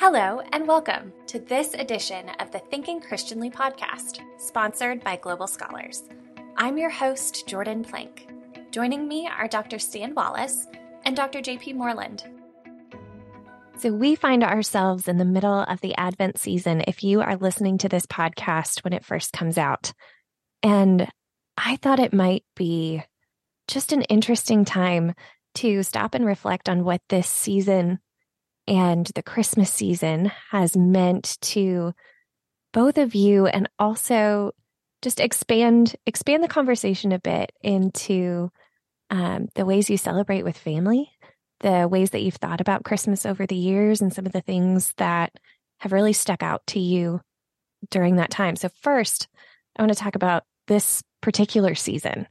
Hello, and welcome to this edition of the Thinking Christianly podcast, sponsored by Global Scholars. I'm your host, Jordan Plank. Joining me are Dr. Stan Wallace and Dr. JP Moreland. So, we find ourselves in the middle of the Advent season if you are listening to this podcast when it first comes out. And I thought it might be just an interesting time to stop and reflect on what this season and the Christmas season has meant to both of you and also just expand expand the conversation a bit into um, the ways you celebrate with family the ways that you've thought about christmas over the years and some of the things that have really stuck out to you during that time. So first i want to talk about this particular season.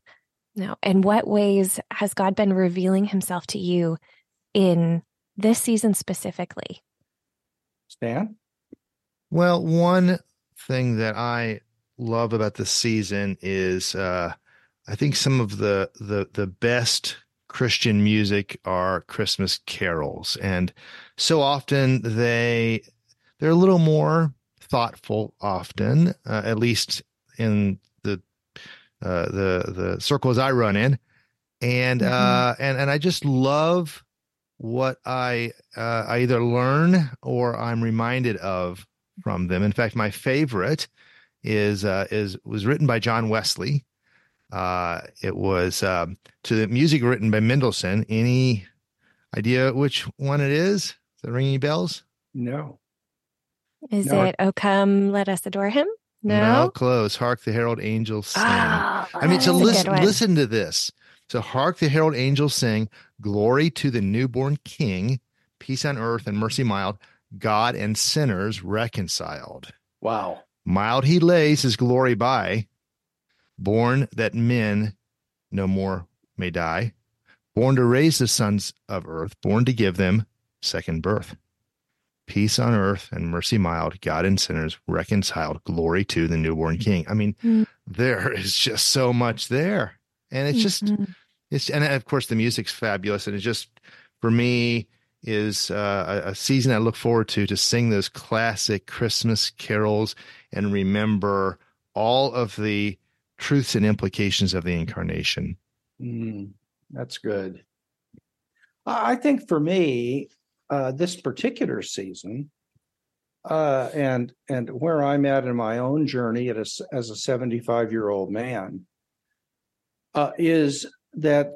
Now in what ways has god been revealing himself to you in this season specifically stan well one thing that i love about this season is uh, I think some of the the the best Christian music are Christmas carols, and so often they they're a little more thoughtful. Often, uh, at least in the uh, the the circles I run in, and mm-hmm. uh, and and I just love what I uh, I either learn or I'm reminded of from them. In fact, my favorite is uh, is was written by John Wesley. Uh, it was um, to the music written by Mendelssohn. Any idea which one it is? Is it ringing bells? No. Is no. it "Oh Come, Let Us Adore Him"? No, no close. Hark the herald angels sing. Oh, I mean, so listen, listen to this. So hark the herald angels sing, "Glory to the newborn King, peace on earth and mercy mild, God and sinners reconciled." Wow. Mild he lays his glory by, born that men no more may die, born to raise the sons of earth, born to give them second birth. Peace on earth and mercy mild, God and sinners reconciled, glory to the newborn King. I mean, mm-hmm. there is just so much there. And it's just, mm-hmm. It's, and of course, the music's fabulous. And it just, for me, is uh, a, season I look forward to to sing those classic Christmas carols and remember all of the truths and implications of the incarnation. Mm, that's good. I think for me, uh, this particular season, uh, and and where I'm at in my own journey as a, as a 75 year old man, uh, is that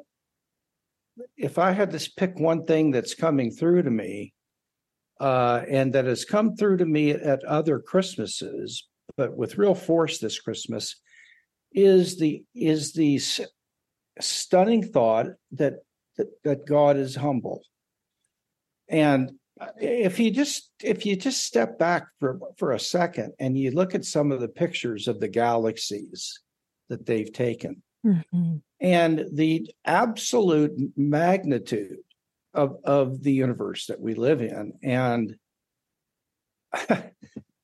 if I had to pick one thing that's coming through to me, uh, and that has come through to me at other Christmases, but with real force this Christmas, is the is the stunning thought that that, that God is humble, and if you just if you just step back for for a second and you look at some of the pictures of the galaxies that they've taken mm-hmm. and the absolute magnitude of of the universe that we live in and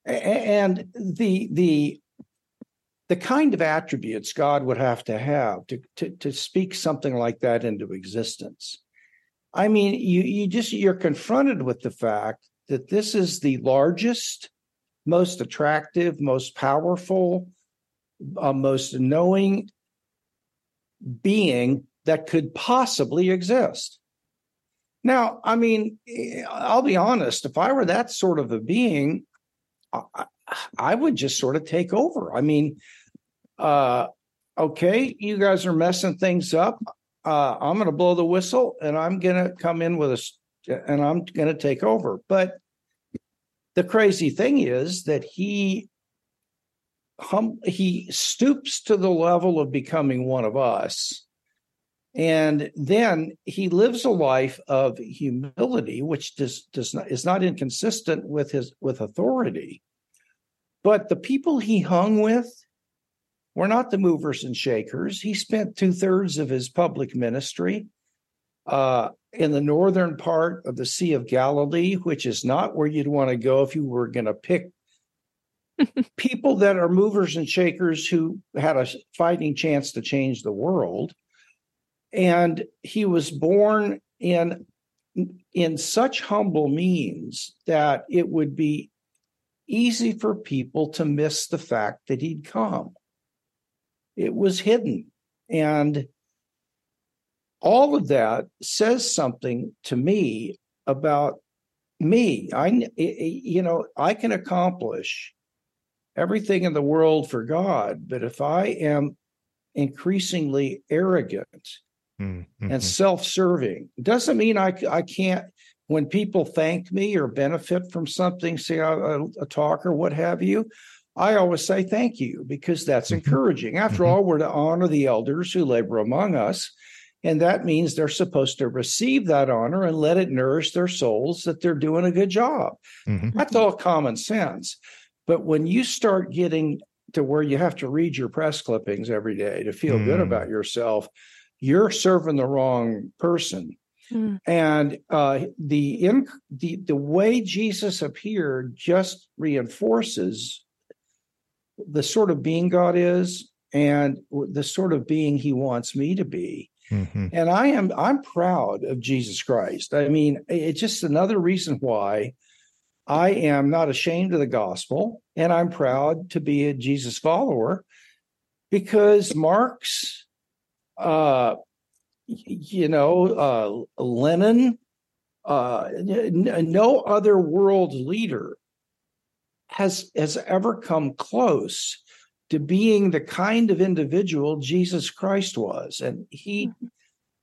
and the the the kind of attributes God would have to have to, to, to speak something like that into existence. I mean, you you just you're confronted with the fact that this is the largest, most attractive, most powerful, uh, most knowing being that could possibly exist. Now, I mean, I'll be honest, if I were that sort of a being, I, I would just sort of take over. I mean, uh, okay, you guys are messing things up. Uh, I'm going to blow the whistle and I'm going to come in with a, and I'm going to take over. But the crazy thing is that he hum, he stoops to the level of becoming one of us. And then he lives a life of humility which does, does not is not inconsistent with his with authority. But the people he hung with were not the movers and shakers. He spent two-thirds of his public ministry uh, in the northern part of the sea of galilee which is not where you'd want to go if you were going to pick people that are movers and shakers who had a fighting chance to change the world. And he was born in in such humble means that it would be easy for people to miss the fact that he'd come. It was hidden. And all of that says something to me about me. I, you know, I can accomplish everything in the world for God, but if I am increasingly arrogant mm-hmm. and self-serving, doesn't mean I I can't. When people thank me or benefit from something, say a, a talk or what have you, I always say thank you because that's mm-hmm. encouraging. After mm-hmm. all, we're to honor the elders who labor among us. And that means they're supposed to receive that honor and let it nourish their souls that they're doing a good job. Mm-hmm. That's all common sense. But when you start getting to where you have to read your press clippings every day to feel mm. good about yourself, you're serving the wrong person. Mm. And uh, the, in, the the way Jesus appeared just reinforces the sort of being God is and the sort of being He wants me to be. Mm-hmm. And I am I'm proud of Jesus Christ. I mean, it's just another reason why I am not ashamed of the gospel, and I'm proud to be a Jesus follower because Marx, uh, you know, uh, Lenin, uh, n- no other world leader has has ever come close to being the kind of individual Jesus Christ was. And he mm-hmm.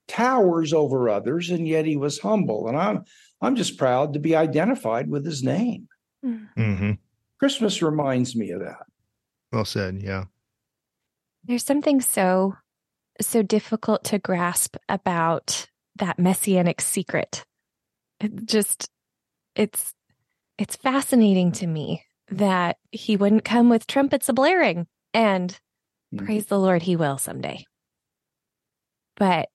towers over others, and yet he was humble. And I'm I'm just proud to be identified with his name. Mm-hmm. mm-hmm. Christmas reminds me of that. Well said. Yeah. There's something so so difficult to grasp about that messianic secret. It just it's it's fascinating to me that he wouldn't come with trumpets a blaring and mm-hmm. praise the Lord, he will someday. But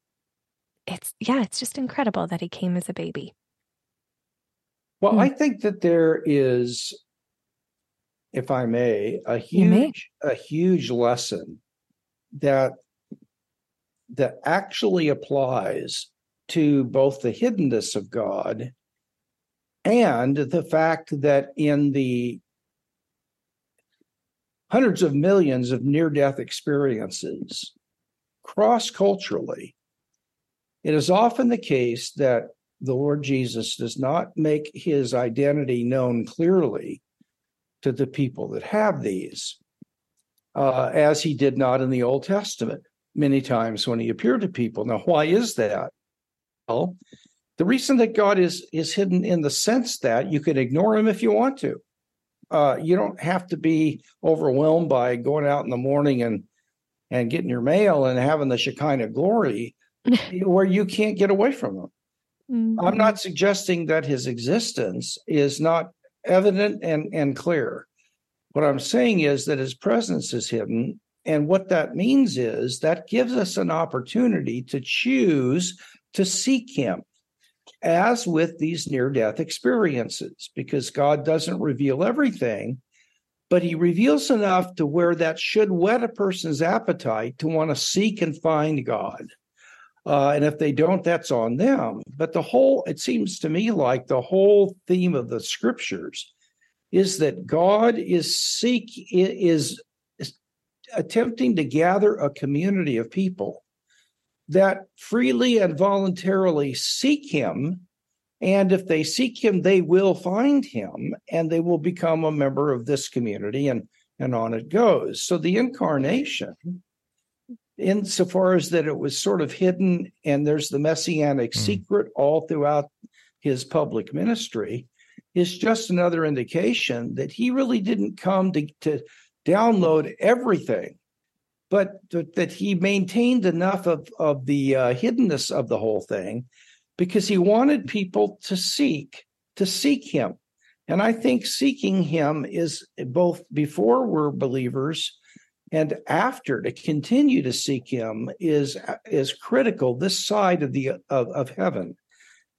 it's, yeah, it's just incredible that he came as a baby. Well, mm-hmm. I think that there is, if I may, a huge, a huge lesson that that actually applies to both the hiddenness of God and the fact that in the hundreds of millions of near death experiences cross culturally, it is often the case that the Lord Jesus does not make his identity known clearly to the people that have these, uh, as he did not in the Old Testament many times when he appeared to people. Now, why is that? Well, the reason that God is is hidden in the sense that you can ignore him if you want to uh, you don't have to be overwhelmed by going out in the morning and and getting your mail and having the Shekinah glory where you can't get away from them. Mm-hmm. I'm not suggesting that his existence is not evident and, and clear. What I'm saying is that his presence is hidden. And what that means is that gives us an opportunity to choose to seek him as with these near death experiences, because God doesn't reveal everything, but he reveals enough to where that should whet a person's appetite to want to seek and find God. Uh, and if they don't, that's on them. But the whole, it seems to me like the whole theme of the scriptures is that God is seek is, is attempting to gather a community of people that freely and voluntarily seek him. And if they seek him, they will find him and they will become a member of this community, and, and on it goes. So the incarnation, insofar as that it was sort of hidden, and there's the messianic mm. secret all throughout his public ministry, is just another indication that he really didn't come to, to download everything but that he maintained enough of of the uh, hiddenness of the whole thing because he wanted people to seek to seek him and i think seeking him is both before we're believers and after to continue to seek him is is critical this side of the of, of heaven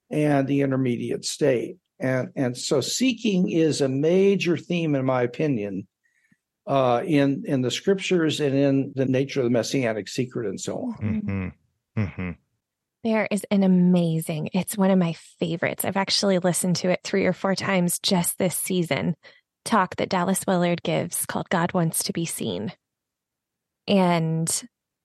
and the intermediate state and and so seeking is a major theme in my opinion uh, in in the scriptures and in the nature of the messianic secret and so on. Mm-hmm. Mm-hmm. There is an amazing, it's one of my favorites. I've actually listened to it three or four times just this season. Talk that Dallas Willard gives called God Wants to Be Seen. And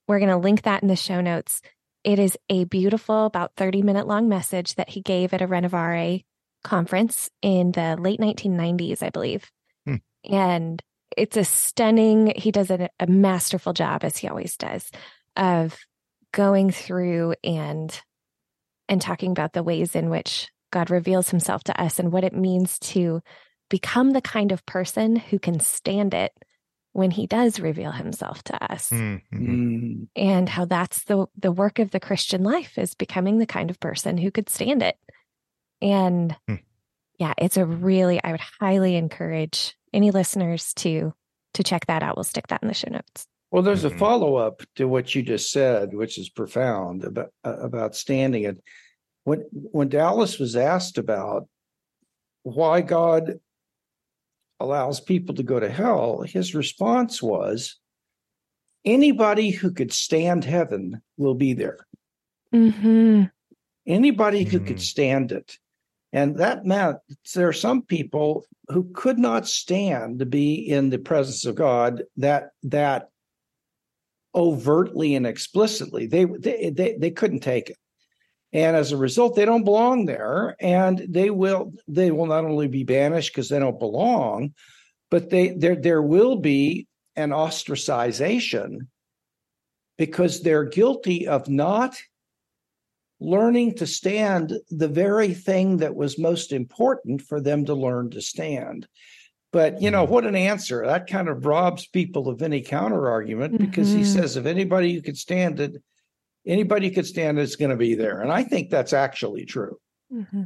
we're going to link that in the show notes. It is a beautiful, about 30 minute long message that he gave at a Renovare conference in the late 1990s, I believe. Hmm. And it's a stunning, he does a, a masterful job, as he always does, of going through and and talking about the ways in which God reveals himself to us and what it means to become the kind of person who can stand it when he does reveal himself to us mm-hmm. Mm. and how that's the the work of the christian life is becoming the kind of person who could stand it and mm. yeah it's a really i would highly encourage any listeners to to check that out we'll stick that in the show notes well there's mm-hmm. a follow-up to what you just said which is profound about uh, about standing it when when dallas was asked about why god allows people to go to hell, his response was anybody who could stand heaven will be there. Mm-hmm. Anybody mm-hmm. who could mm-hmm. stand it. And that meant there are some people who could not stand to be in the presence of God that that overtly and explicitly. They they they, they couldn't take it and as a result they don't belong there and they will they will not only be banished because they don't belong but they there there will be an ostracization because they're guilty of not learning to stand the very thing that was most important for them to learn to stand but you know mm-hmm. what an answer that kind of robs people of any counter argument because mm-hmm. he says if anybody who could stand it anybody could stand it's going to be there. And I think that's actually true. Mm-hmm.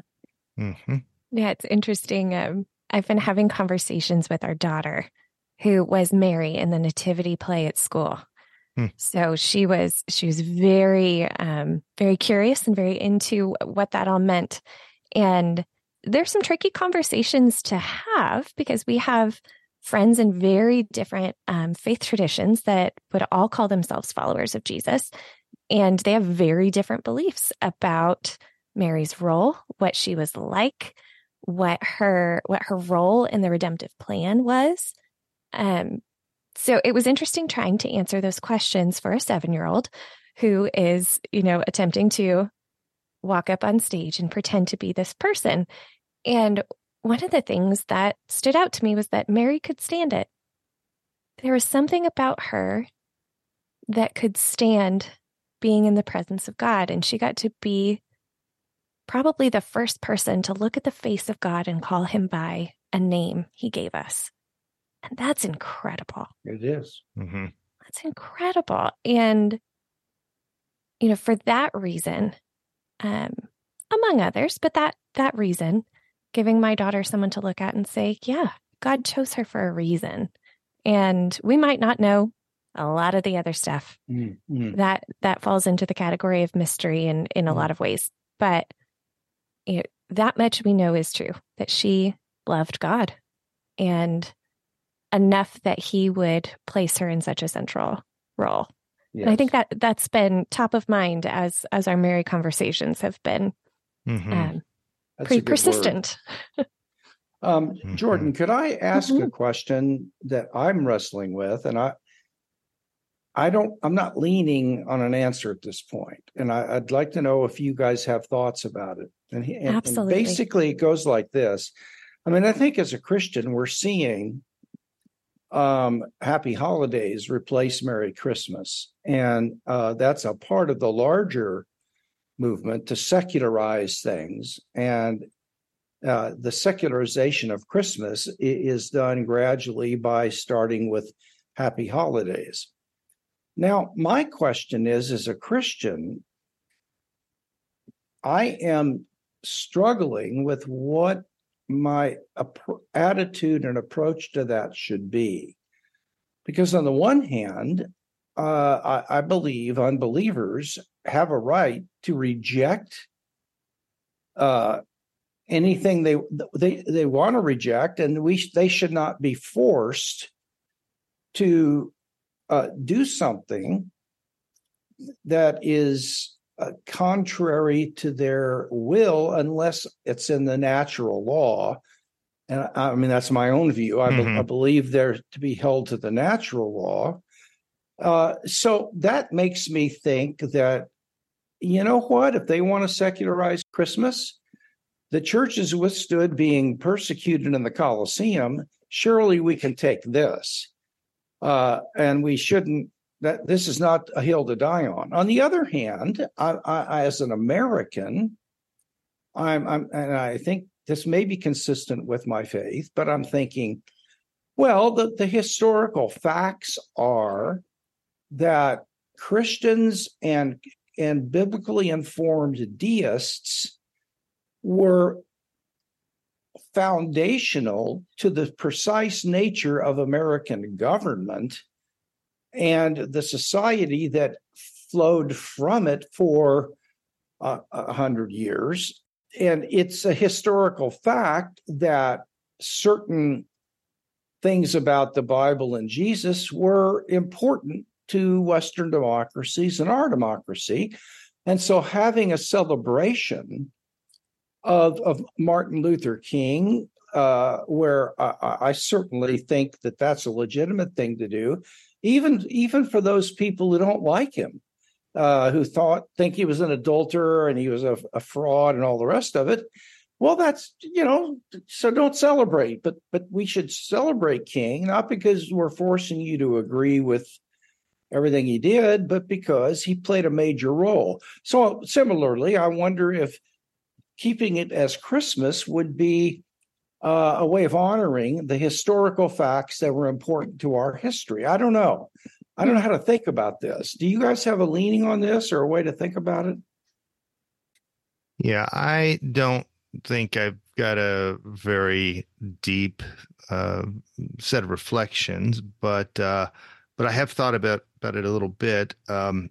Mm-hmm. Yeah, it's interesting. Um, I've been having conversations with our daughter who was Mary in the nativity play at school. Hmm. So she was she was very um, very curious and very into what that all meant. And there's some tricky conversations to have because we have friends in very different um, faith traditions that would all call themselves followers of Jesus. And they have very different beliefs about Mary's role, what she was like, what her what her role in the redemptive plan was. Um, so it was interesting trying to answer those questions for a seven year old who is, you know, attempting to walk up on stage and pretend to be this person. And one of the things that stood out to me was that Mary could stand it. There was something about her that could stand being in the presence of God. And she got to be probably the first person to look at the face of God and call him by a name he gave us. And that's incredible. It is. Mm-hmm. That's incredible. And, you know, for that reason, um, among others, but that that reason, giving my daughter someone to look at and say, yeah, God chose her for a reason. And we might not know a lot of the other stuff mm-hmm. that that falls into the category of mystery in in a mm-hmm. lot of ways but you know, that much we know is true that she loved god and enough that he would place her in such a central role yes. and i think that that's been top of mind as as our mary conversations have been mm-hmm. um, pretty persistent um, jordan mm-hmm. could i ask a mm-hmm. question that i'm wrestling with and i I don't, I'm not leaning on an answer at this point, and I, would like to know if you guys have thoughts about it. And, and, basically, it goes like this. I mean, I think as a Christian, we're seeing um, Happy Holidays replace Merry Christmas, and uh, that's a part of the larger movement to secularize things. And uh, the secularization of Christmas is done gradually by starting with Happy Holidays. Now, my question is as a Christian, I am struggling with what my attitude and approach to that should be. Because, on the one hand, uh, I, I believe unbelievers have a right to reject uh, anything they they they want to reject, and we they should not be forced to uh, do something that is uh, contrary to their will unless it's in the natural law. And I, I mean, that's my own view. I, mm-hmm. be, I, believe they're to be held to the natural law. Uh, so that makes me think that, you know what, if they want to secularize Christmas, the church has withstood being persecuted in the Colosseum. Surely we can take this. Uh, and we shouldn't that this is not a hill to die on. On the other hand, I, I, as an American, I'm, I'm, and I think this may be consistent with my faith, but I'm thinking, well, the, the historical facts are that Christians and and biblically informed deists were foundational to the precise nature of American government and the society that flowed from it for uh, a hundred years. And it's a historical fact that certain things about the Bible and Jesus were important to Western democracies and our democracy. And so having a celebration of, of Martin Luther King, uh, where I, I certainly think that that's a legitimate thing to do, even even for those people who don't like him, uh, who thought think he was an adulterer and he was a, a fraud and all the rest of it. Well, that's you know, so don't celebrate, but but we should celebrate King not because we're forcing you to agree with everything he did, but because he played a major role. So similarly, I wonder if keeping it as Christmas would be uh, a way of honoring the historical facts that were important to our history. I don't know. I don't know how to think about this. Do you guys have a leaning on this or a way to think about it? Yeah, I don't think I've got a very deep uh, set of reflections, but uh, but I have thought about about it a little bit. Um,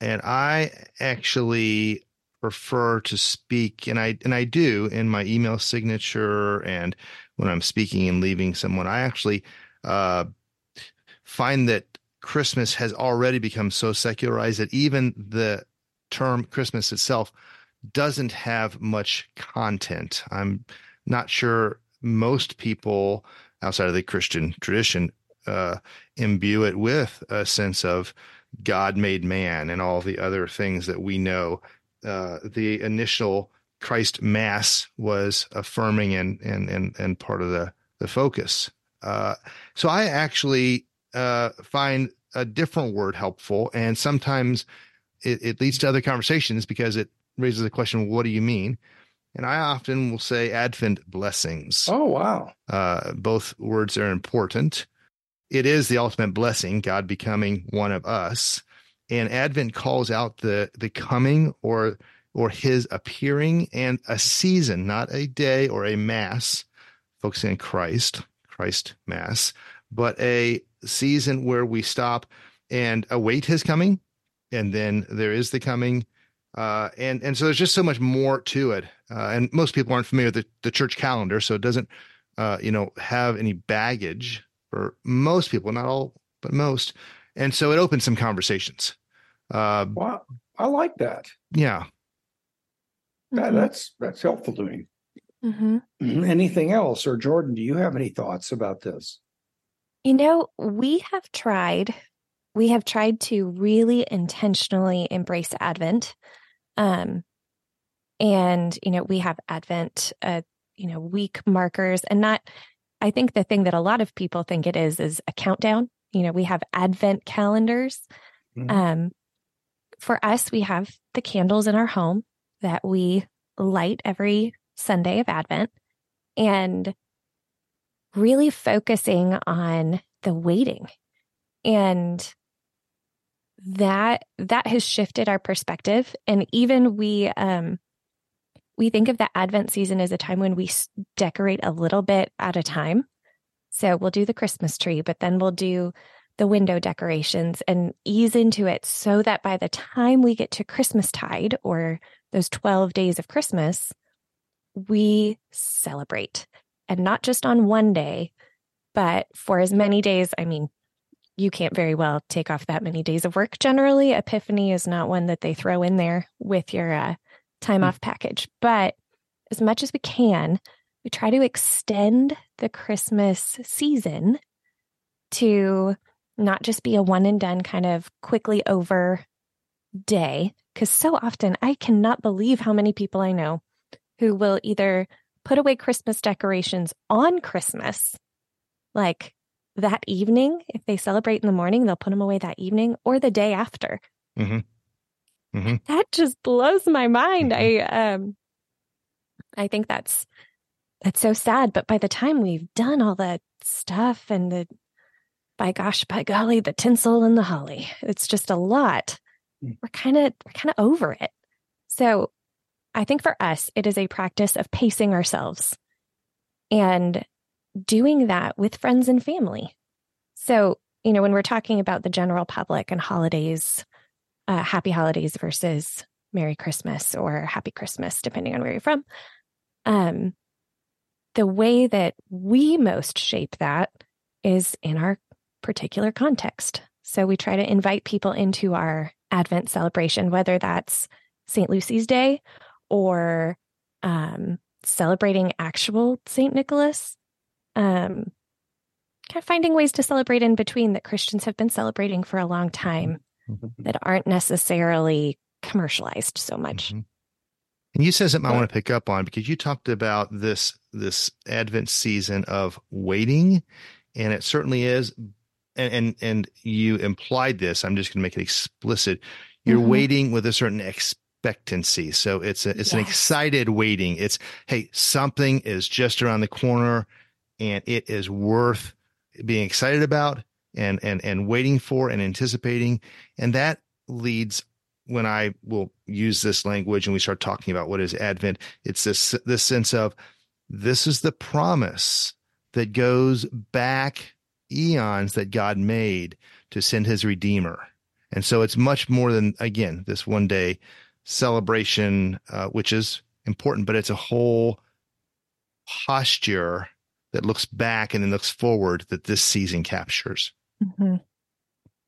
and I actually prefer to speak and I and I do in my email signature and when I'm speaking and leaving someone I actually uh, find that Christmas has already become so secularized that even the term Christmas itself doesn't have much content. I'm not sure most people outside of the Christian tradition uh, imbue it with a sense of God made man and all the other things that we know uh, the initial Christ Mass was affirming and and and and part of the the focus. Uh, so I actually uh, find a different word helpful, and sometimes it, it, leads to other conversations because it raises the question, "What do you mean?" And I often will say Advent blessings. Oh wow! Uh, both words are important. It is the ultimate blessing, God becoming one of us and Advent calls out the the coming or or his appearing and a season, not a day or a mass, focusing on Christ, Christ Mass, but a season where we stop and await his coming, and then there is the coming. Uh, and and so there's just so much more to it, uh, and most people aren't familiar with the, the church calendar, so it doesn't, uh, you know, have any baggage for most people, not all, but most, and so it opens some conversations. Uh, wow, I like that. Yeah, that, mm-hmm. that's that's helpful to me. Mm-hmm. mm-hmm. Anything else, or Jordan? Do you have any thoughts about this? You know, we have tried. We have tried to really intentionally embrace Advent. Um, and you know, we have Advent, uh, you know, week markers, and not. I think the thing that a lot of people think it is is a countdown. You know, we have Advent calendars. Mm-hmm. Um, for us, we have the candles in our home that we light every Sunday of Advent and really focusing on the waiting. And that that has shifted our perspective and even we um we think of the advent season as a time when we decorate a little bit at a time so we'll do the christmas tree but then we'll do the window decorations and ease into it so that by the time we get to Christmas tide or those 12 days of Christmas, we celebrate. And not just on one day, but for as many days. I mean, you can't very well take off that many days of work generally. Epiphany is not one that they throw in there with your uh, time Hmm. off package. But as much as we can, we try to extend the Christmas season to not just be a one and done kind of quickly over day. Because so often I cannot believe how many people I know who will either put away Christmas decorations on Christmas, like that evening. If they celebrate in the morning, they'll put them away that evening or the day after. Mhm. Mhm. That just blows my mind. Mhm. I um I think that's that's so sad. But by the time we've done all that stuff and the by gosh, by golly, the tinsel and the holly, it's just a lot. Mm. We're kind of we're kind of over it. So I think for us, it is a practice of pacing ourselves and doing that with friends and family. So, you know, when we're talking about the general public and holidays, uh, happy holidays versus Merry Christmas or Happy Christmas, depending on where you're from, um, the way that we most shape that is in our particular context. So we try to invite people into our Advent celebration, whether that's St. Lucy's Day or um, celebrating actual St. Nicholas. Um, kind of finding ways to celebrate in between that Christians have been celebrating for a long time that aren't necessarily commercialized so much. Mhm. And you said something I want to pick up on because you talked about this this Advent season of waiting, and it certainly is. And and, and you implied this. I'm just going to make it explicit. You're Mhm. waiting with a certain expectancy. So it's a it's an excited waiting. It's hey, something is just around the corner, and it is worth being excited about and and and waiting for and anticipating. And that leads when I will use this language and we start talking about what is Advent, it's this this sense of this is the promise that goes back eons that God made to send his Redeemer. And so it's much more than, again, this one day celebration, uh, which is important, but it's a whole posture that looks back and then looks forward that this season captures. Mhm.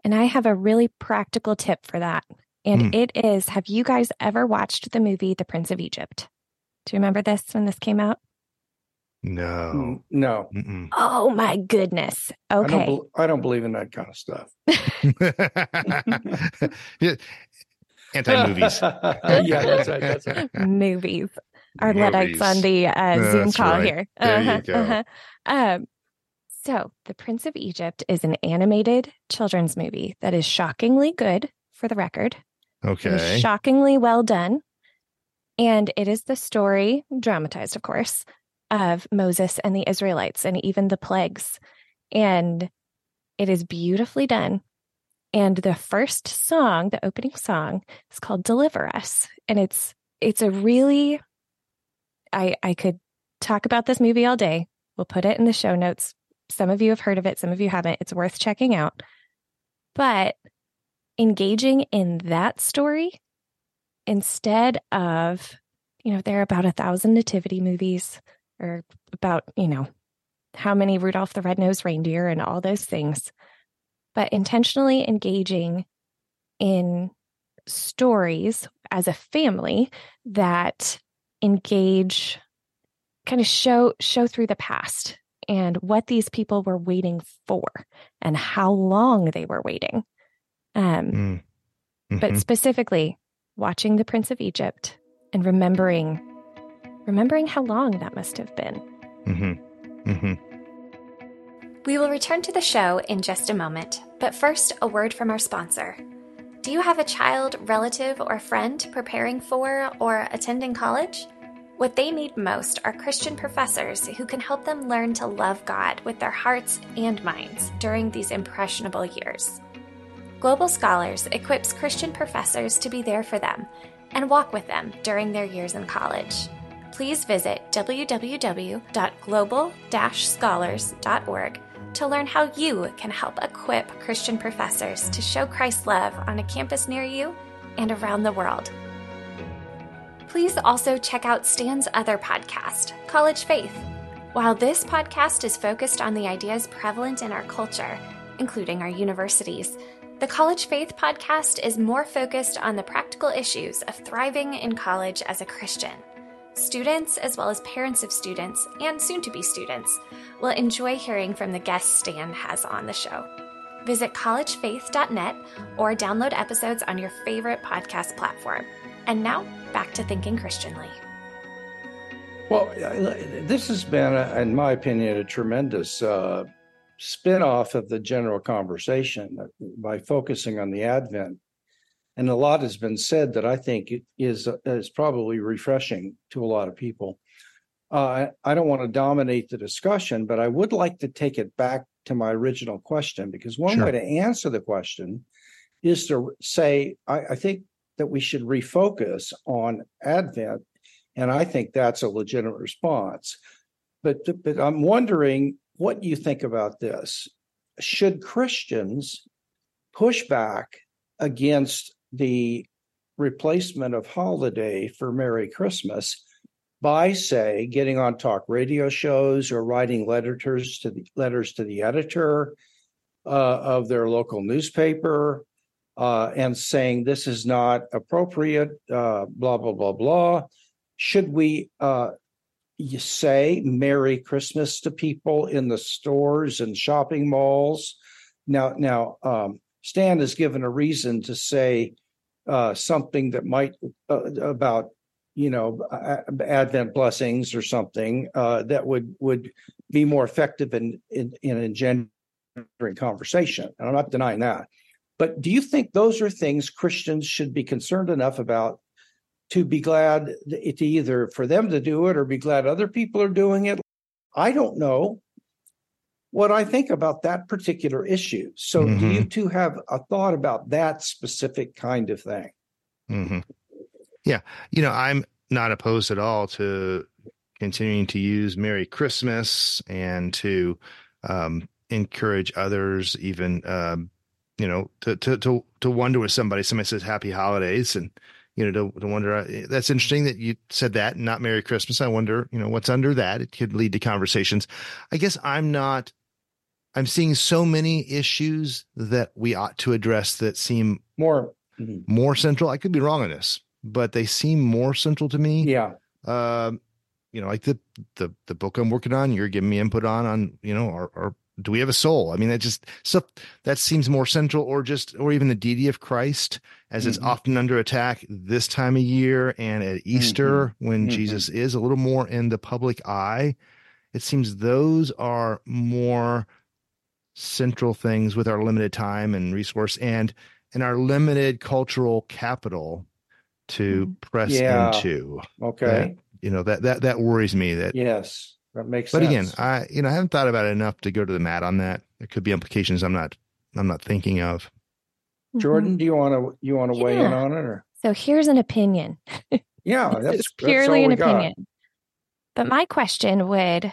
And I have a really practical tip for that. And Hmm. it is have you guys ever watched the movie The Prince of Egypt? Do you remember this when this came out? No. No, Mm-mm. Oh my goodness. I don't. Okay. I don't believe in that kind of stuff. Yeah. Anti-movies. yeah, that's right. That's right. movies. Our Luddites on the uh, Zoom call right. here. There you Uh-huh, go. uh-huh. Um, so, The Prince of Egypt is an animated children's movie that is shockingly good, for the record. Okay. shockingly well done. And it is the story, dramatized, of course, of Moses and the Israelites and even the plagues. And it is beautifully done. And the first song, the opening song, is called Deliver Us. And it's it's a really I I could talk about this movie all day. We'll put it in the show notes. Some of you have heard of it, some of you haven't. It's worth checking out. But engaging in that story instead of, you know, there are about a thousand nativity movies or about, you know, how many Rudolph the Red-Nosed Reindeer and all those things. But intentionally engaging in stories as a family that engage kind of show show through the past and what these people were waiting for and how long they were waiting um, Mm. but Mhm. specifically watching the prince of egypt and remembering remembering how long that must have been Mhm. Mhm. We will return to the show in just a moment, but first, a word from our sponsor. Do you have a child, relative, or friend preparing for or attending college? What they need most are Christian professors who can help them learn to love God with their hearts and minds during these impressionable years. Global Scholars equips Christian professors to be there for them and walk with them during their years in college. Please visit www.global-scholars.org to learn how you can help equip Christian professors to show Christ's love on a campus near you and around the world. Please also check out Stan's other podcast, College Faith. While this podcast is focused on the ideas prevalent in our culture, including our universities. The College Faith podcast is more focused on the practical issues of thriving in college as a Christian. Students, as well as parents of students and soon to be students, will enjoy hearing from the guests Stan has on the show. Visit collegefaith.net or download episodes on your favorite podcast platform. And now, back to thinking Christianly. Well, uh, this has been, uh, in my opinion, a tremendous uh, spin-off of the general conversation uh, by focusing on the Advent. And a lot has been said that I think is is probably refreshing to a lot of people. Uh, I don't want to dominate the discussion, but I would like to take it back to my original question because one sure. way to answer the question is to say I, I think that we should refocus on Advent, and I think that's a legitimate response. But but I'm wondering what you think about this. Should Christians push back against the replacement of holiday for Merry Christmas by, say, getting on talk radio shows or writing letters to the letters to the editor uh, of their local newspaper uh, and saying this is not appropriate, uh, blah blah blah blah. Should we uh, say Merry Christmas to people in the stores and shopping malls. Now, now um, Stan has given a reason to say uh, something that might uh, about you know Advent blessings or something uh, that would would be more effective in in, in engendering conversation. And I'm not denying that. But do you think those are things Christians should be concerned enough about to be glad to either for them to do it or be glad other people are doing it. I don't know what I think about that particular issue. So, mm-hmm. do you two have a thought about that specific kind of thing? Mm-hmm. Yeah. You know, I'm not opposed at all to continuing to use Merry Christmas and to um, encourage others, even, um, you know, to, to, to, to wonder with somebody, somebody says happy holidays and, you know, to, to wonder. Uh, that's interesting that you said that, not Merry Christmas. I wonder, you know, what's under that. It could lead to conversations. I guess I'm not. I'm seeing so many issues that we ought to address that seem more mm-hmm. more central. I could be wrong on this, but they seem more central to me. Yeah. Um, you know, like the the the book I'm working on, you're giving me input on on you know our, our do we have a soul? I mean, that just stuff that seems more central, or just, or even the deity of Christ, as mm-hmm. it's often under attack this time of year and at Easter mm-hmm. when mm-hmm. Jesus is a little more in the public eye. It seems those are more central things with our limited time and resource and and our limited cultural capital to mm. press yeah. into. Okay. That, you know that that that worries me. That yes that makes sense. but sense. again, I you know I haven't thought about it enough to go to the mat on that. There could be implications I'm not I'm not thinking of. Jordan, mm-hmm. do you want to you want to yeah. weigh in on it or? So here's an opinion. yeah, that's purely that's an opinion. Got. But my question would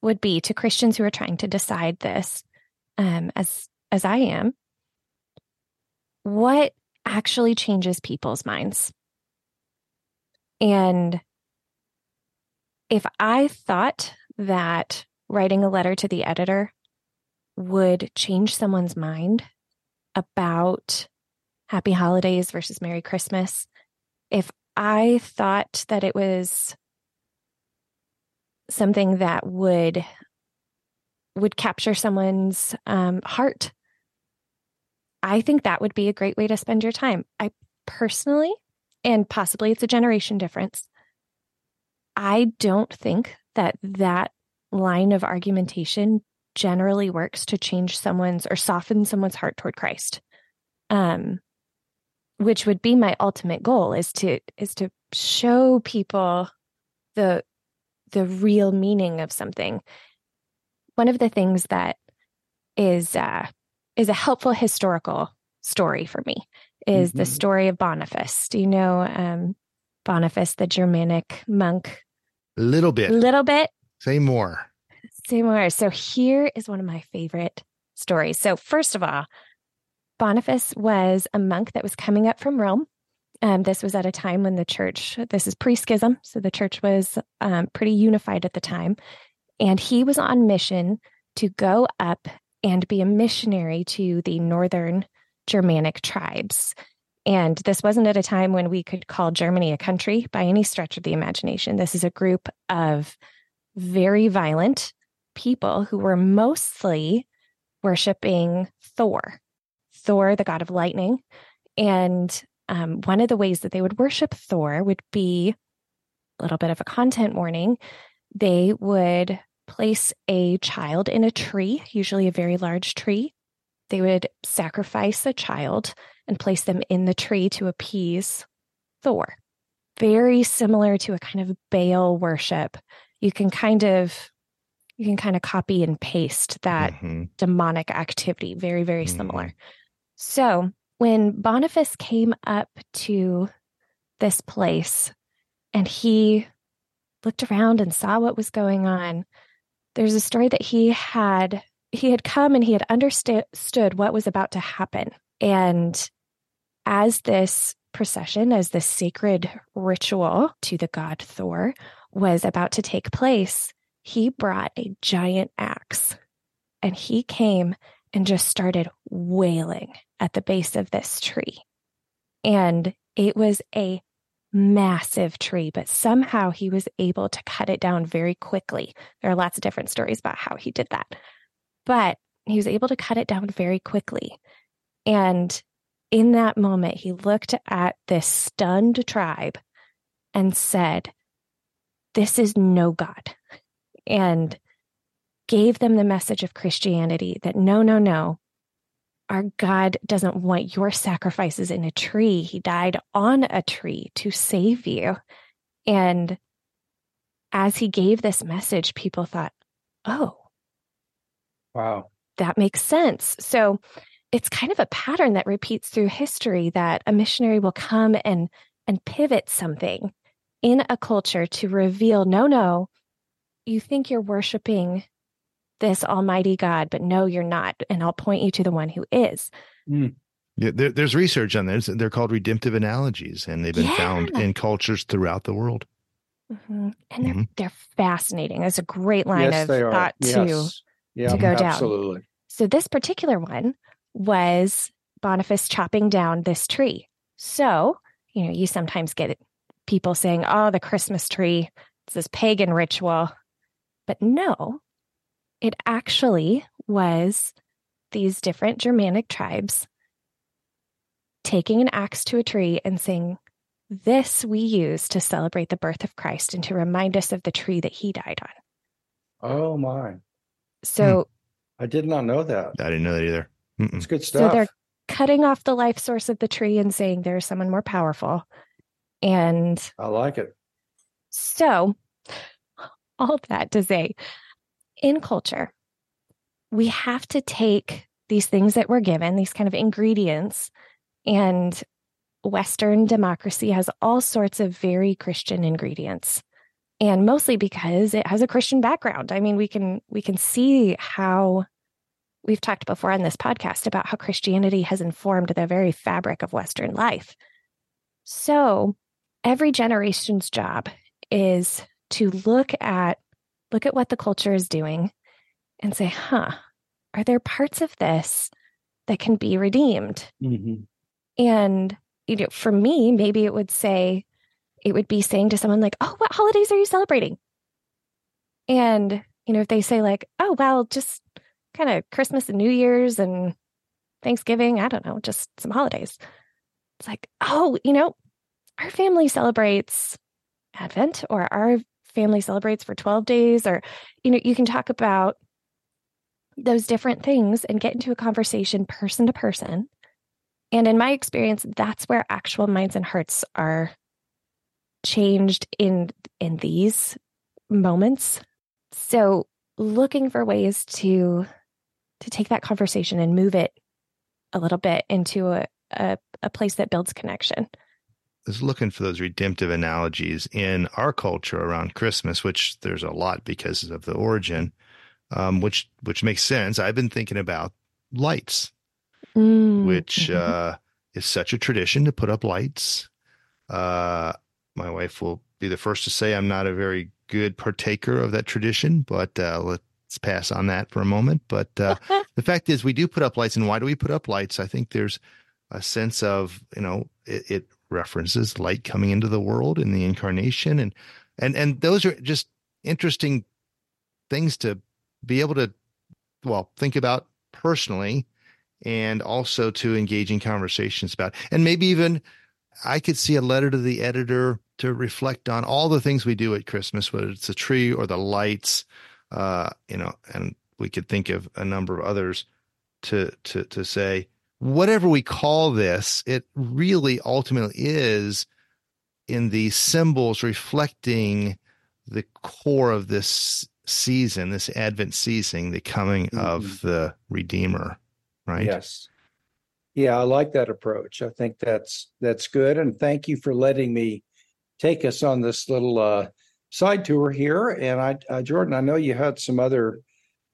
would be to Christians who are trying to decide this, um, as as I am, what actually changes people's minds? And if I thought that writing a letter to the editor would change someone's mind about happy holidays versus Merry Christmas, if I thought that it was something that would would capture someone's um, heart, I think that would be a great way to spend your time. I personally, and possibly it's a generation difference, I don't think that that line of argumentation generally works to change someone's or soften someone's heart toward Christ. Um, which would be my ultimate goal is to is to show people the the real meaning of something. One of the things that is uh, is a helpful historical story for me is mm-hmm. the story of Boniface. Do you know um, Boniface, the Germanic monk A Little bit. A little bit. Say more. Say more. So here is one of my favorite stories. So first of all, Boniface was a monk that was coming up from Rome. Um, this was at a time when the church, this is pre schism, so the church was um, pretty unified at the time. And he was on mission to go up and be a missionary to the northern Germanic tribes. And this wasn't at a time when we could call Germany a country by any stretch of the imagination. This is a group of very violent people who were mostly worshiping Thor, Thor, the god of lightning. And um, one of the ways that they would worship Thor would be a little bit of a content warning. They would place a child in a tree, usually a very large tree. They would sacrifice a child and place them in the tree to appease Thor. Very similar to a kind of Baal worship. You can kind of you can kind of copy and paste that mm-hmm. demonic activity. Very, very mm-hmm. similar. So when Boniface came up to this place and he looked around and saw what was going on, there's a story that he had he had come and he had understood what was about to happen. And as this procession, as this sacred ritual to the god Thor was about to take place, he brought a giant axe and he came and just started wailing at the base of this tree. And it was a massive tree, but somehow he was able to cut it down very quickly. There are lots of different stories about how he did that, but he was able to cut it down very quickly. And in that moment, he looked at this stunned tribe and said, This is no God and gave them the message of Christianity that no, no, no, our God doesn't want your sacrifices in a tree. He died on a tree to save you. And as he gave this message, people thought, oh, wow, that makes sense. So it's kind of a pattern that repeats through history that a missionary will come and and pivot something in a culture to reveal no no you think you're worshiping this almighty God, but no, you're not. And I'll point you to the one who is. Mm. Yeah, there, there's research on this. They're called redemptive analogies, and they've been yeah. found in cultures throughout the world. Mm-hmm. And they're mm-hmm. they're fascinating. It's a great line yes, of thought yes. to yeah, to go down. Absolutely. So this particular one was Boniface chopping down this tree. So you know, you sometimes get people saying, "Oh, the Christmas tree. It's this pagan ritual." But no, it actually was these different Germanic tribes taking an axe to a tree and saying, This we use to celebrate the birth of Christ and to remind us of the tree that he died on. Oh, my. So hmm. I did not know that. I didn't know that either. Mm-mm. It's good stuff. So they're cutting off the life source of the tree and saying there's someone more powerful. And I like it. So all that to say, in culture, we have to take these things that we're given, these kind of ingredients, and Western democracy has all sorts of very Christian ingredients. And mostly because it has a Christian background. I mean, we can we can see how we've talked before on this podcast about how Christianity has informed the very fabric of Western life. So every generation's job is to look at look at what the culture is doing and say, huh, are there parts of this that can be redeemed? Mm-hmm. And you know, for me, maybe it would say, it would be saying to someone like, "Oh, what holidays are you celebrating?" And you know, if they say like, "Oh, well, just kind of Christmas and New Year's and Thanksgiving, I don't know, just some holidays." It's like, "Oh, you know, our family celebrates Advent or our family celebrates for 12 days or you know you can talk about those different things and get into a conversation person to person. And in my experience that's where actual minds and hearts are changed in in these moments. So looking for ways to to take that conversation and move it a little bit into a, a, a place that builds connection is looking for those redemptive analogies in our culture around Christmas, which there's a lot because of the origin, um, which which makes sense. I've been thinking about lights, mm, which mm-hmm. uh, is such a tradition to put up lights. Uh, my wife will be the first to say I'm not a very good partaker of that tradition, but uh, let, let's pass on that for a moment. But uh, the fact is, we do put up lights, and why do we put up lights? I think there's a sense of you know it, it references light coming into the world in the incarnation, and and and those are just interesting things to be able to well think about personally and also to engage in conversations about. And maybe even i could see a letter to the editor to reflect on all the things we do at christmas whether it's a tree or the lights uh, you know and we could think of a number of others to to to say whatever we call this it really ultimately is in the symbols reflecting the core of this season, this Advent season, the coming mm-hmm. of the Redeemer, right? Yes. Yeah, I like that approach. I think that's that's good, and thank you for letting me take us on this little uh, side tour here. And I, uh, Jordan, I know you had some other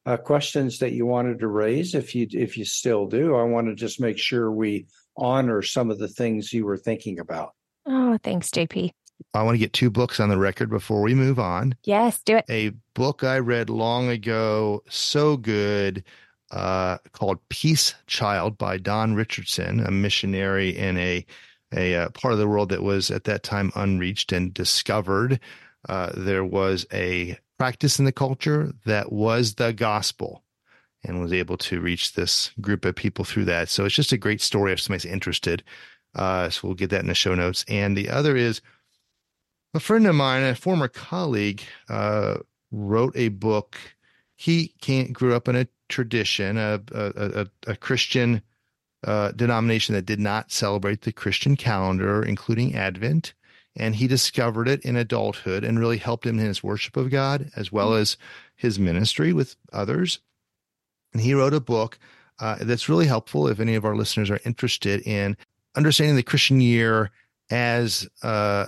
uh, questions that you wanted to raise. If you if you still do, I want to just make sure we honor some of the things you were thinking about. Oh, thanks, JP. I want to get two books on the record before we move on. Yes, do it. A book I read long ago, so good, uh, called Peace Child by Don Richardson, a missionary in a a uh, part of the world that was at that time unreached and discovered. Uh, there was a practice in the culture that was the gospel and was able to reach this group of people through that. So it's just a great story if somebody's interested. Uh, so we'll get that in the show notes. And the other is a friend of mine, a former colleague, uh, wrote a book. He can't grew up in a tradition, a a, a, a Christian uh, denomination that did not celebrate the Christian calendar, including Advent. And he discovered it in adulthood and really helped him in his worship of God as well mm. as his ministry with others. And he wrote a book uh, that's really helpful if any of our listeners are interested in understanding the Christian year as uh,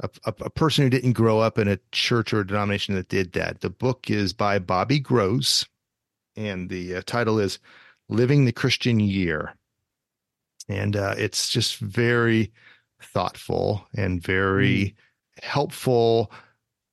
a, a, a, person who didn't grow up in a church or a denomination that did that. The book is by Bobby Gross, and the uh, title is Living the Christian Year. And uh, it's just very thoughtful and very mm. helpful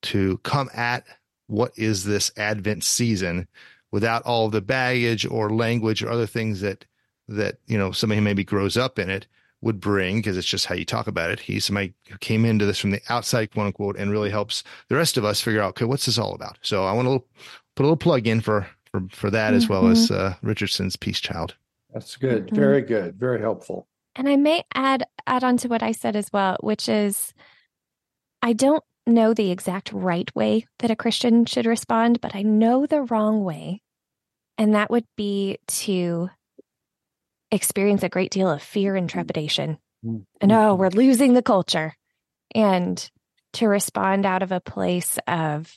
to come at what is this Advent season without all the baggage or language or other things that that you know somebody who maybe grows up in it would bring because it's just how you talk about it. He's somebody who came into this from the outside, quote unquote, and really helps the rest of us figure out, okay, what's this all about? So I want to put a little plug in for for, for that mm-hmm. as well as mm-hmm. uh, Richardson's Peace Child. That's good. Mm-hmm. Very good. Very helpful. And I may add add on to what I said as well, which is I don't know the exact right way that a Christian should respond, but I know the wrong way. And that would be to experience a great deal of fear and trepidation. Mm-hmm. And oh, we're losing the culture. And to respond out of a place of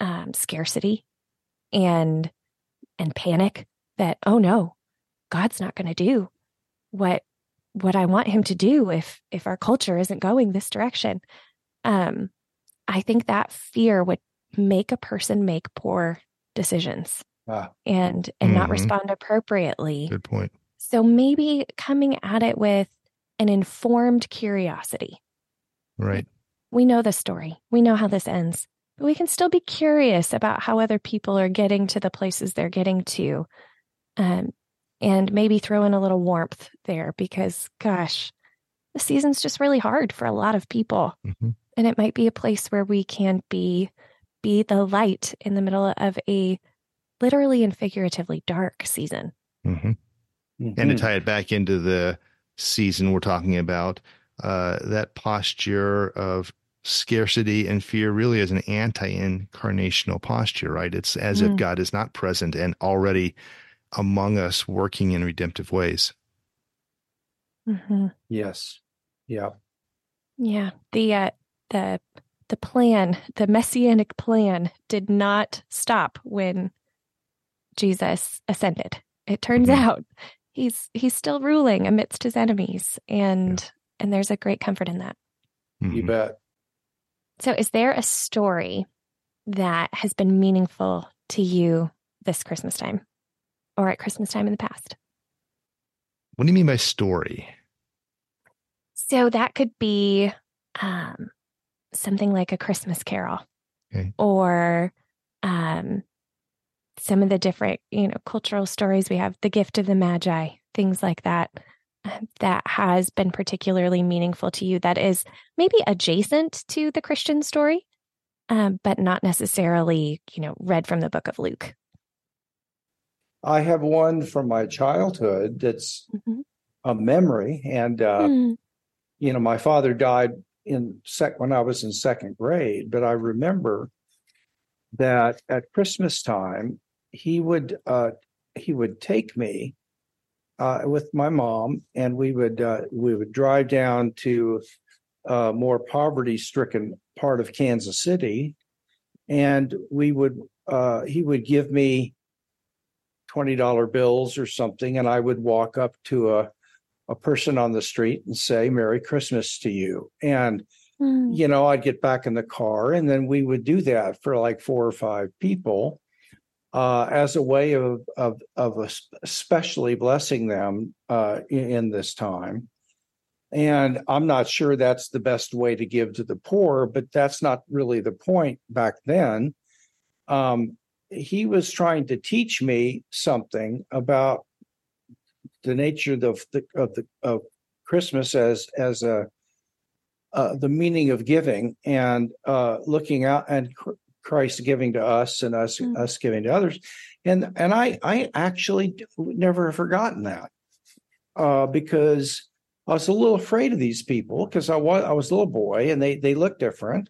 um, scarcity and and panic that oh no god's not going to do what what i want him to do if if our culture isn't going this direction um i think that fear would make a person make poor decisions ah. and and mm-hmm. not respond appropriately good point so maybe coming at it with an informed curiosity. Right. We know the story. We know how this ends, but we can still be curious about how other people are getting to the places they're getting to. Um, and maybe throw in a little warmth there because, gosh, the season's just really hard for a lot of people. Mm-hmm. And it might be a place where we can be be the light in the middle of a literally and figuratively dark season. Mm-hmm. Mm-hmm. And to mm-hmm. tie it back into the season we're talking about, uh, that posture of scarcity and fear really is an anti-incarnational posture, right? It's as mm. if God is not present and already among us working in redemptive ways. Mm-hmm. Yes. Yeah. Yeah. The uh, the the plan, the messianic plan, did not stop when Jesus ascended. It turns mm-hmm. out he's he's still ruling amidst his enemies and yeah. and there's a great comfort in that you mm-hmm. bet so is there a story that has been meaningful to you this christmas time or at christmas time in the past what do you mean by story so that could be um, something like a christmas carol okay. or um, some of the different, you know, cultural stories we have, the gift of the Magi, things like that, uh, that has been particularly meaningful to you that is maybe adjacent to the Christian story, um, but not necessarily, you know, read from the book of Luke? I have one from my childhood that's mm-hmm. a memory. And, uh, mm. you know, my father died in sec when I was in second grade, but I remember that at Christmas time, he would uh, he would take me uh, with my mom, and we would uh, we would drive down to a more poverty stricken part of Kansas City, and we would uh, he would give me twenty dollar bills or something, and I would walk up to a a person on the street and say "Merry Christmas" to you, and mm. you know I'd get back in the car, and then we would do that for like four or five people. Uh, as a way of of of especially blessing them uh, in, in, this time. And I'm not sure that's the best way to give to the poor, but that's not really the point back then. Um, he was trying to teach me something about the nature of the of the of Christmas as as a uh, the meaning of giving and uh, looking out and Christ giving to us and us mm. us giving to others, and and I I actually never have forgotten that uh, because I was a little afraid of these people because I was I was a little boy and they they look different,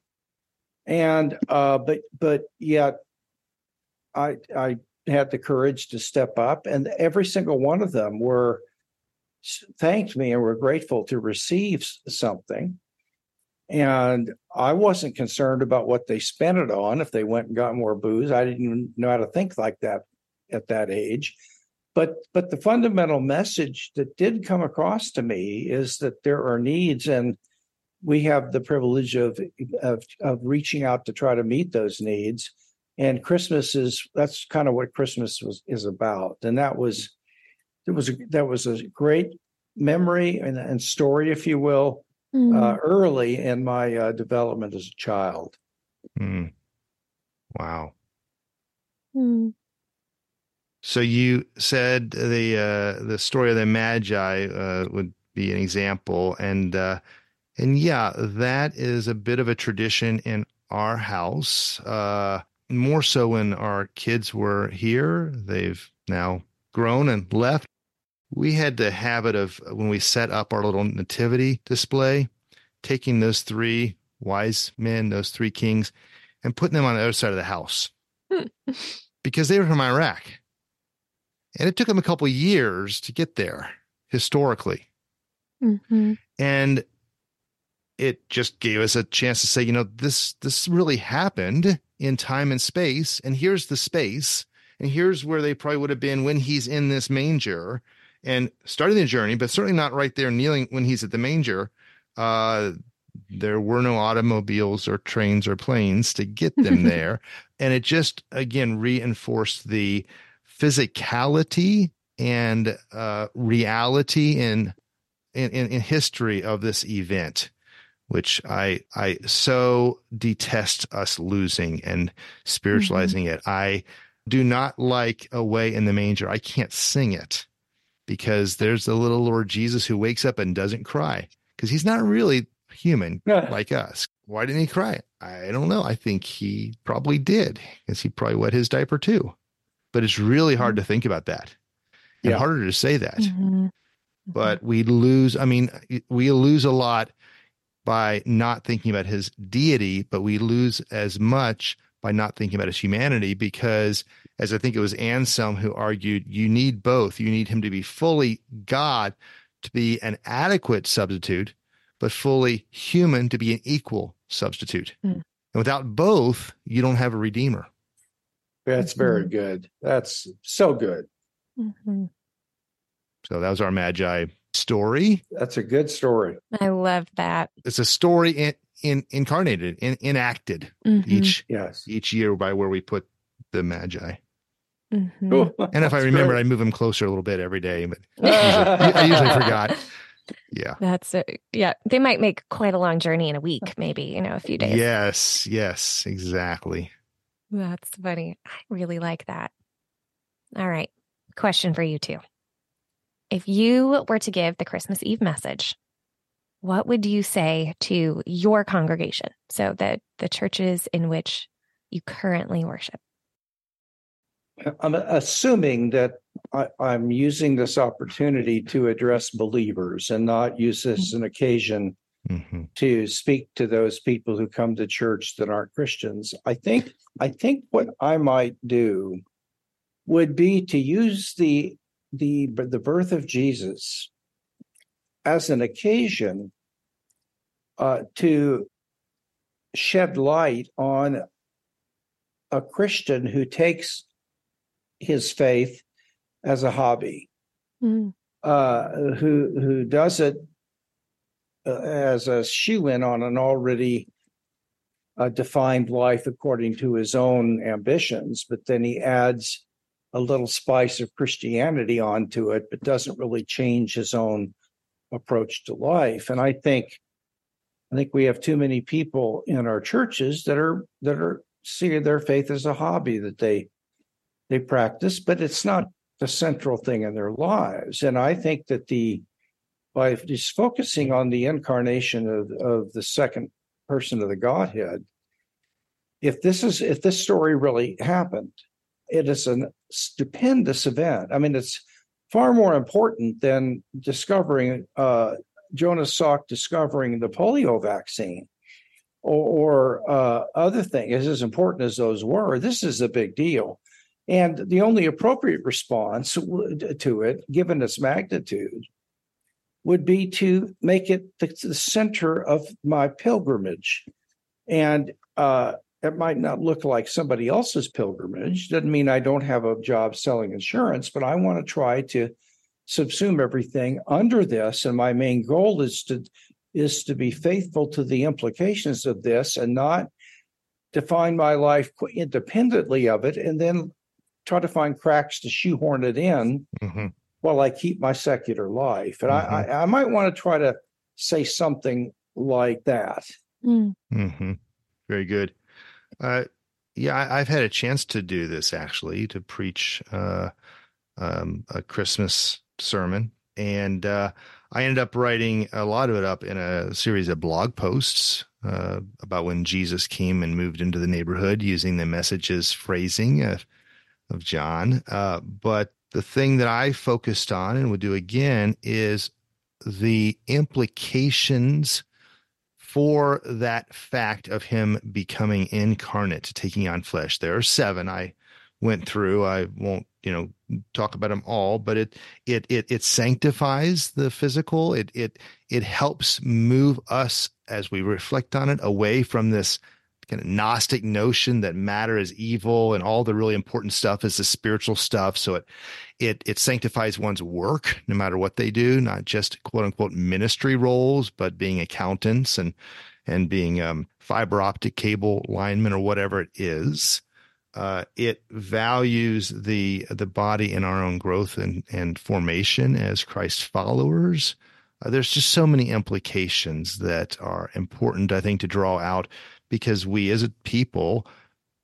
and uh, but but yet I I had the courage to step up, and every single one of them were thanked me and were grateful to receive something. And I wasn't concerned about what they spent it on. If they went and got more booze, I didn't even know how to think like that at that age. But but the fundamental message that did come across to me is that there are needs, and we have the privilege of of, of reaching out to try to meet those needs and christmas is that's kind of what christmas was is about and that was it was a, that was a great memory and, and story if you will mm. uh, early in my uh, development as a child mm. wow mm. so you said the uh, the story of the magi uh, would be an example and uh, and yeah that is a bit of a tradition in our house uh, more so when our kids were here. They've now grown and left. We had the habit of when we set up our little nativity display, taking those three wise men, those three kings, and putting them on the other side of the house because they were from Iraq. And it took them a couple years to get there historically. Mm-hmm. And it just gave us a chance to say, you know, this this really happened in time and space, and here's the space, and here's where they probably would have been when he's in this manger and starting the journey, but certainly not right there kneeling when he's at the manger. Uh, there were no automobiles or trains or planes to get them there. and it just, again, reinforced the physicality and uh, reality in, in, in history of this event which I I so detest us losing and spiritualizing mm-hmm. it. I do not like away in the manger. I can't sing it because there's the little Lord Jesus who wakes up and doesn't cry because he's not really human like us. Why didn't he cry? I don't know. I think he probably did because he probably wet his diaper too. But it's really hard mm-hmm. to think about that and harder to say that. Mm-hmm. But we lose, I mean, we lose a lot by not thinking about his deity, but we lose as much by not thinking about his humanity because, as I think it was Anselm who argued, you need both. You need him to be fully God to be an adequate substitute, but fully human to be an equal substitute. Mm. And without both, you don't have a redeemer. That's very mm-hmm. good. That's so good. Mm-hmm. So that was our Magi story. That's a good story. I love that. It's a story in, in incarnated, in, enacted mm-hmm. each yes each year by where we put the magi. Mm-hmm. and if I remember. I move them closer a little bit every day, but usually, I usually forgot. Yeah. That's it. Yeah. They might make quite a long journey in a week, maybe, you know, a few days. Yes. Yes. Exactly. That's funny. I really like that. All right. Question for you too. If you were to give the Christmas Eve message, what would you say to your congregation? So the the churches in which you currently worship. I'm assuming that I, am using this opportunity to address believers and not use this as an occasion mm-hmm. to speak to those people who come to church that aren't Christians. I think I think what I might do would be to use the the the birth of Jesus as an occasion uh, to shed light on a Christian who takes his faith as a hobby, mm. uh, who who does it uh, as a shoe in on an already uh, defined life according to his own ambitions, but then he adds a little spice of Christianity onto it, but doesn't really change his own approach to life. And I think I think we have too many people in our churches that are that are seeing their faith as a hobby that they they practice, but it's not the central thing in their lives. And I think that the by just focusing on the incarnation of, of the second person of the Godhead, if this is if this story really happened, it is a stupendous event. I mean, it's far more important than discovering uh, Jonas Salk discovering the polio vaccine or, or uh, other things. As important as those were, this is a big deal. And the only appropriate response to it, given its magnitude, would be to make it the, the center of my pilgrimage. And uh, it might not look like somebody else's pilgrimage. Doesn't mean I don't have a job selling insurance, but I want to try to subsume everything under this. And my main goal is to is to be faithful to the implications of this and not define my life independently of it and then try to find cracks to shoehorn it in mm-hmm while I keep my secular life. And mm-hmm. I, I, might want to try to say something like that. Mm. Mm-hmm. Very good. Uh, yeah, I, have had a chance to do this actually, to preach uh, um, a Christmas sermon. And uh, I ended up writing a lot of it up in a series of blog posts uh, about when Jesus came and moved into the neighborhood using the Message's phrasing of, of John. Uh, but the thing that I focused on and would do again is the implications for that fact of him becoming incarnate, taking on flesh. There are seven I went through. I won't, you know, talk about them all, but it it it it sanctifies the physical. It it it helps move us as we reflect on it away from this kind of Gnostic notion that matter is evil and all the really important stuff is the spiritual stuff. So it it it sanctifies one's work no matter what they do, not just quote unquote ministry roles, but being accountants and and being um, fiber optic cable linemen or whatever it is. Uh, it values the the body in our own growth and and formation as Christ followers. Uh, there's just so many implications that are important, I think, to draw out because we as a people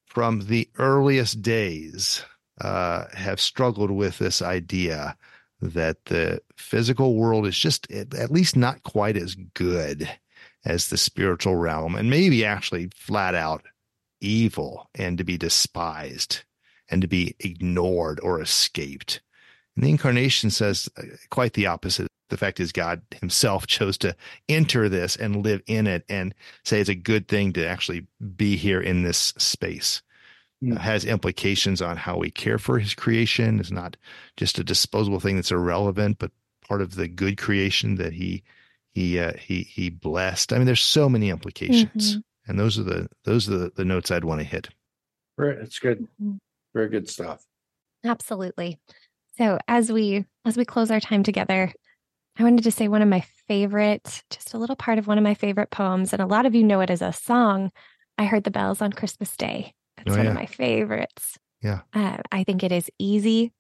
from the earliest days uh, have struggled with this idea that the physical world is just at least not quite as good as the spiritual realm and maybe actually flat out evil and to be despised and to be ignored or escaped. And the incarnation says uh, quite the opposite the fact is God himself chose to enter this and live in it and say it's a good thing to actually be here in this space. Mm. Uh, has implications on how we care for his creation. It's not just a disposable thing that's irrelevant, but part of the good creation that he he uh, he he blessed. I mean, there's so many implications, mm-hmm. and those are the those are the, the notes I'd want to hit. Right, it's good, mm-hmm. very good stuff. Absolutely. So as we as we close our time together, I wanted to say one of my favorite, just a little part of one of my favorite poems, and a lot of you know it as a song. I heard the bells on Christmas Day. It's oh, one yeah. of my favorites. Yeah. Uh, I think it is easy.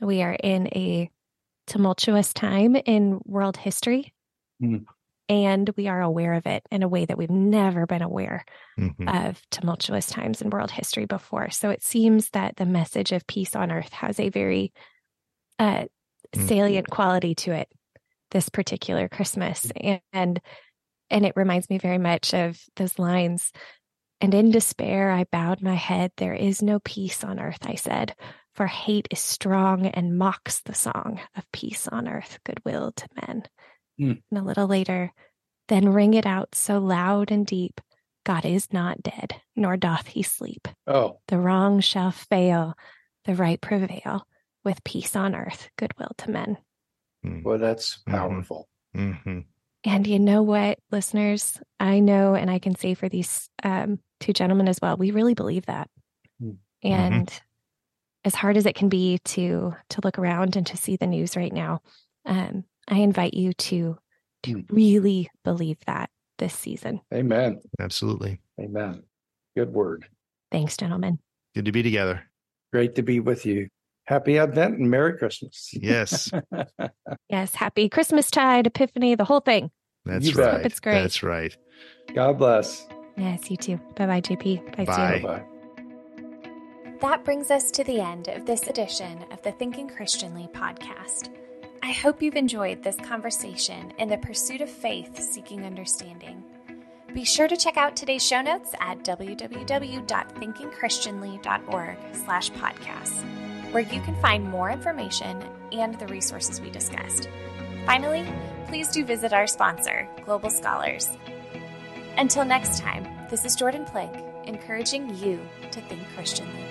We are in a tumultuous time in world history. Mm. and we are aware of it in a way that we've never been aware Mhm. of tumultuous times in world history before. So it seems that the message of peace on earth has a very uh, Mm. salient quality to it this particular Christmas, and and it reminds me very much of those lines. And in despair, I bowed my head. There is no peace on earth, I said, for hate is strong and mocks the song of peace on earth, goodwill to men. Mm. And a little later, then ring it out so loud and deep God is not dead, nor doth he sleep. Oh, The wrong shall fail, the right prevail, with peace on earth, goodwill to men. Well, that's Mhm. powerful. Mhm. And you know what, listeners? I know, and I can say for these um, two gentlemen as well, we really believe that. Mm. And as hard as it can be to to look around and to see the news right now, um, I invite you to to Mm. really believe that this season. Amen. Absolutely. Amen. Good word. Thanks, gentlemen. Good to be together. Great to be with you. Happy Advent and Merry Christmas. Yes, Yes, happy Christmas tide, Epiphany, the whole thing. that's You bet. right. It's great. That's right. God bless. Yes, you too. Bye bye, JP. Bye, bye. Bye. That brings us to the end of this edition of the Thinking Christianly podcast. I hope you've enjoyed this conversation in the pursuit of faith seeking understanding. Be sure to check out today's show notes at www.thinkingchristianly.org slash podcasts, where you can find more information and the resources we discussed. Finally, please do visit our sponsor, Global Scholars. Until next time, this is Jordan Plank, encouraging you to think Christianly.